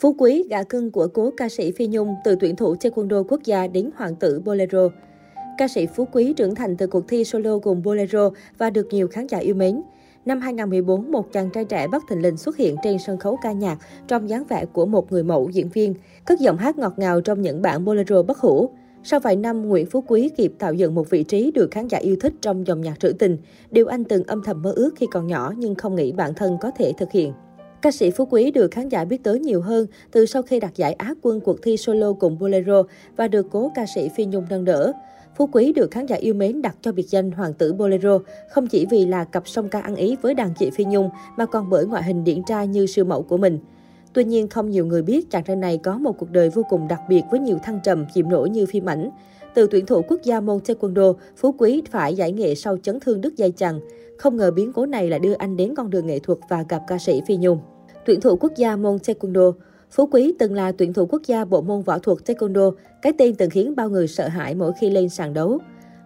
Phú Quý, gã cưng của cố ca sĩ Phi Nhung từ tuyển thủ taekwondo quốc gia đến hoàng tử Bolero. Ca sĩ Phú Quý trưởng thành từ cuộc thi solo cùng Bolero và được nhiều khán giả yêu mến. Năm 2014, một chàng trai trẻ bất thình lình xuất hiện trên sân khấu ca nhạc trong dáng vẻ của một người mẫu diễn viên, cất giọng hát ngọt ngào trong những bản Bolero bất hủ. Sau vài năm, Nguyễn Phú Quý kịp tạo dựng một vị trí được khán giả yêu thích trong dòng nhạc trữ tình, điều anh từng âm thầm mơ ước khi còn nhỏ nhưng không nghĩ bản thân có thể thực hiện. Ca sĩ Phú Quý được khán giả biết tới nhiều hơn từ sau khi đạt giải Á quân cuộc thi solo cùng Bolero và được cố ca sĩ Phi Nhung nâng đỡ. Phú Quý được khán giả yêu mến đặt cho biệt danh Hoàng tử Bolero, không chỉ vì là cặp song ca ăn ý với đàn chị Phi Nhung, mà còn bởi ngoại hình điển trai như siêu mẫu của mình. Tuy nhiên, không nhiều người biết chàng trai này có một cuộc đời vô cùng đặc biệt với nhiều thăng trầm, chìm nổi như phim ảnh. Từ tuyển thủ quốc gia môn taekwondo, Phú Quý phải giải nghệ sau chấn thương đứt dây chằng. Không ngờ biến cố này lại đưa anh đến con đường nghệ thuật và gặp ca sĩ Phi Nhung. Tuyển thủ quốc gia môn taekwondo, Phú Quý từng là tuyển thủ quốc gia bộ môn võ thuật taekwondo, cái tên từng khiến bao người sợ hãi mỗi khi lên sàn đấu.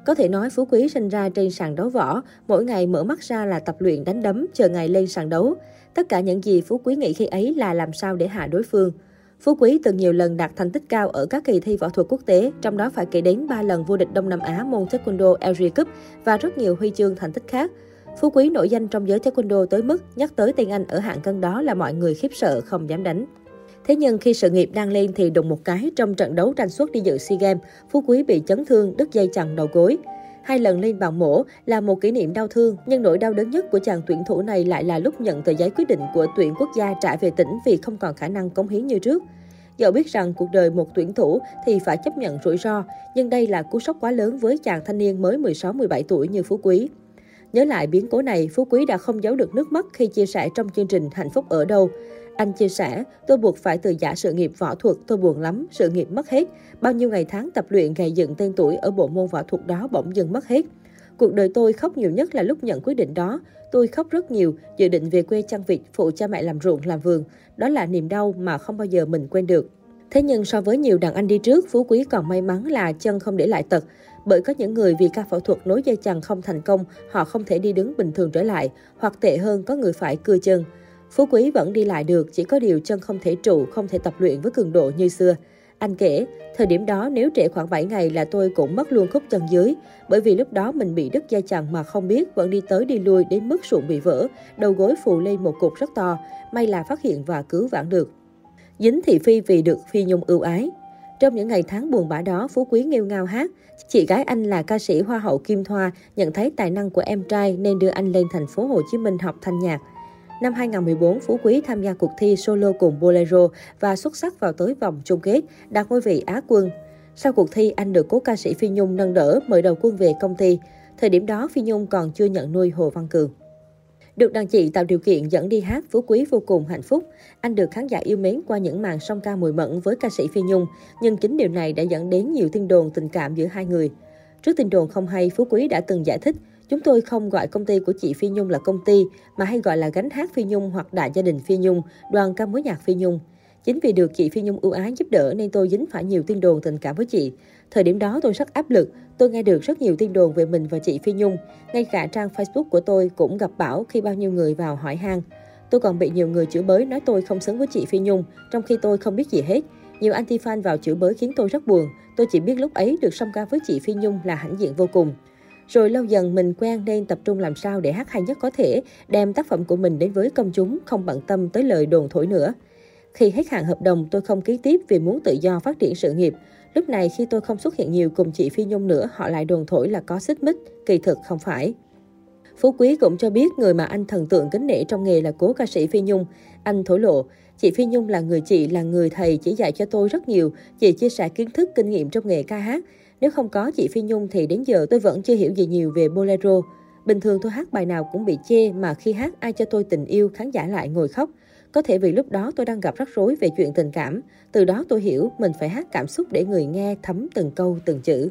Có thể nói Phú Quý sinh ra trên sàn đấu võ, mỗi ngày mở mắt ra là tập luyện đánh đấm, chờ ngày lên sàn đấu. Tất cả những gì Phú Quý nghĩ khi ấy là làm sao để hạ đối phương. Phú Quý từng nhiều lần đạt thành tích cao ở các kỳ thi võ thuật quốc tế, trong đó phải kể đến 3 lần vô địch Đông Nam Á môn Taekwondo LG Cup và rất nhiều huy chương thành tích khác. Phú Quý nổi danh trong giới Taekwondo tới mức nhắc tới tên anh ở hạng cân đó là mọi người khiếp sợ không dám đánh. Thế nhưng khi sự nghiệp đang lên thì đùng một cái trong trận đấu tranh suất đi dự SEA Games, Phú Quý bị chấn thương đứt dây chằng đầu gối. Hai lần lên bàn mổ là một kỷ niệm đau thương, nhưng nỗi đau đớn nhất của chàng tuyển thủ này lại là lúc nhận tờ giấy quyết định của tuyển quốc gia trả về tỉnh vì không còn khả năng cống hiến như trước. Dẫu biết rằng cuộc đời một tuyển thủ thì phải chấp nhận rủi ro, nhưng đây là cú sốc quá lớn với chàng thanh niên mới 16-17 tuổi như Phú Quý. Nhớ lại biến cố này, Phú Quý đã không giấu được nước mắt khi chia sẻ trong chương trình Hạnh phúc ở đâu. Anh chia sẻ, tôi buộc phải từ giả sự nghiệp võ thuật, tôi buồn lắm, sự nghiệp mất hết. Bao nhiêu ngày tháng tập luyện gầy dựng tên tuổi ở bộ môn võ thuật đó bỗng dưng mất hết. Cuộc đời tôi khóc nhiều nhất là lúc nhận quyết định đó. Tôi khóc rất nhiều, dự định về quê chăn vịt, phụ cha mẹ làm ruộng, làm vườn. Đó là niềm đau mà không bao giờ mình quên được. Thế nhưng so với nhiều đàn anh đi trước, Phú Quý còn may mắn là chân không để lại tật. Bởi có những người vì ca phẫu thuật nối dây chằng không thành công, họ không thể đi đứng bình thường trở lại, hoặc tệ hơn có người phải cưa chân. Phú Quý vẫn đi lại được, chỉ có điều chân không thể trụ, không thể tập luyện với cường độ như xưa. Anh kể, thời điểm đó nếu trễ khoảng 7 ngày là tôi cũng mất luôn khúc chân dưới, bởi vì lúc đó mình bị đứt dây chằng mà không biết, vẫn đi tới đi lui đến mức sụn bị vỡ, đầu gối phù lên một cục rất to, may là phát hiện và cứu vãn được. Dính thị phi vì được Phi Nhung ưu ái. Trong những ngày tháng buồn bã đó, Phú Quý nghêu ngao hát. Chị gái anh là ca sĩ Hoa hậu Kim Thoa, nhận thấy tài năng của em trai nên đưa anh lên thành phố Hồ Chí Minh học thanh nhạc. Năm 2014, Phú Quý tham gia cuộc thi solo cùng Bolero và xuất sắc vào tới vòng chung kết, đạt ngôi vị Á quân. Sau cuộc thi, anh được cố ca sĩ Phi Nhung nâng đỡ mời đầu quân về công ty. Thời điểm đó, Phi Nhung còn chưa nhận nuôi Hồ Văn Cường. Được đàn chị tạo điều kiện dẫn đi hát, Phú Quý vô cùng hạnh phúc. Anh được khán giả yêu mến qua những màn song ca mùi mẫn với ca sĩ Phi Nhung, nhưng chính điều này đã dẫn đến nhiều tin đồn tình cảm giữa hai người. Trước tin đồn không hay, Phú Quý đã từng giải thích, chúng tôi không gọi công ty của chị Phi Nhung là công ty, mà hay gọi là gánh hát Phi Nhung hoặc đại gia đình Phi Nhung, đoàn ca mối nhạc Phi Nhung. Chính vì được chị Phi Nhung ưu ái giúp đỡ nên tôi dính phải nhiều tin đồn tình cảm với chị. Thời điểm đó tôi rất áp lực, tôi nghe được rất nhiều tin đồn về mình và chị Phi Nhung. Ngay cả trang Facebook của tôi cũng gặp bão khi bao nhiêu người vào hỏi han. Tôi còn bị nhiều người chửi bới nói tôi không xứng với chị Phi Nhung, trong khi tôi không biết gì hết. Nhiều anti-fan vào chửi bới khiến tôi rất buồn. Tôi chỉ biết lúc ấy được song ca với chị Phi Nhung là hãnh diện vô cùng. Rồi lâu dần mình quen nên tập trung làm sao để hát hay nhất có thể, đem tác phẩm của mình đến với công chúng, không bận tâm tới lời đồn thổi nữa. Khi hết hạn hợp đồng, tôi không ký tiếp vì muốn tự do phát triển sự nghiệp. Lúc này khi tôi không xuất hiện nhiều cùng chị Phi Nhung nữa, họ lại đồn thổi là có xích mích, kỳ thực không phải. Phú Quý cũng cho biết người mà anh thần tượng kính nể trong nghề là cố ca sĩ Phi Nhung. Anh thổ lộ, chị Phi Nhung là người chị, là người thầy chỉ dạy cho tôi rất nhiều. Chị chia sẻ kiến thức, kinh nghiệm trong nghề ca hát. Nếu không có chị Phi Nhung thì đến giờ tôi vẫn chưa hiểu gì nhiều về bolero. Bình thường tôi hát bài nào cũng bị chê mà khi hát ai cho tôi tình yêu, khán giả lại ngồi khóc. Có thể vì lúc đó tôi đang gặp rắc rối về chuyện tình cảm. Từ đó tôi hiểu mình phải hát cảm xúc để người nghe thấm từng câu, từng chữ.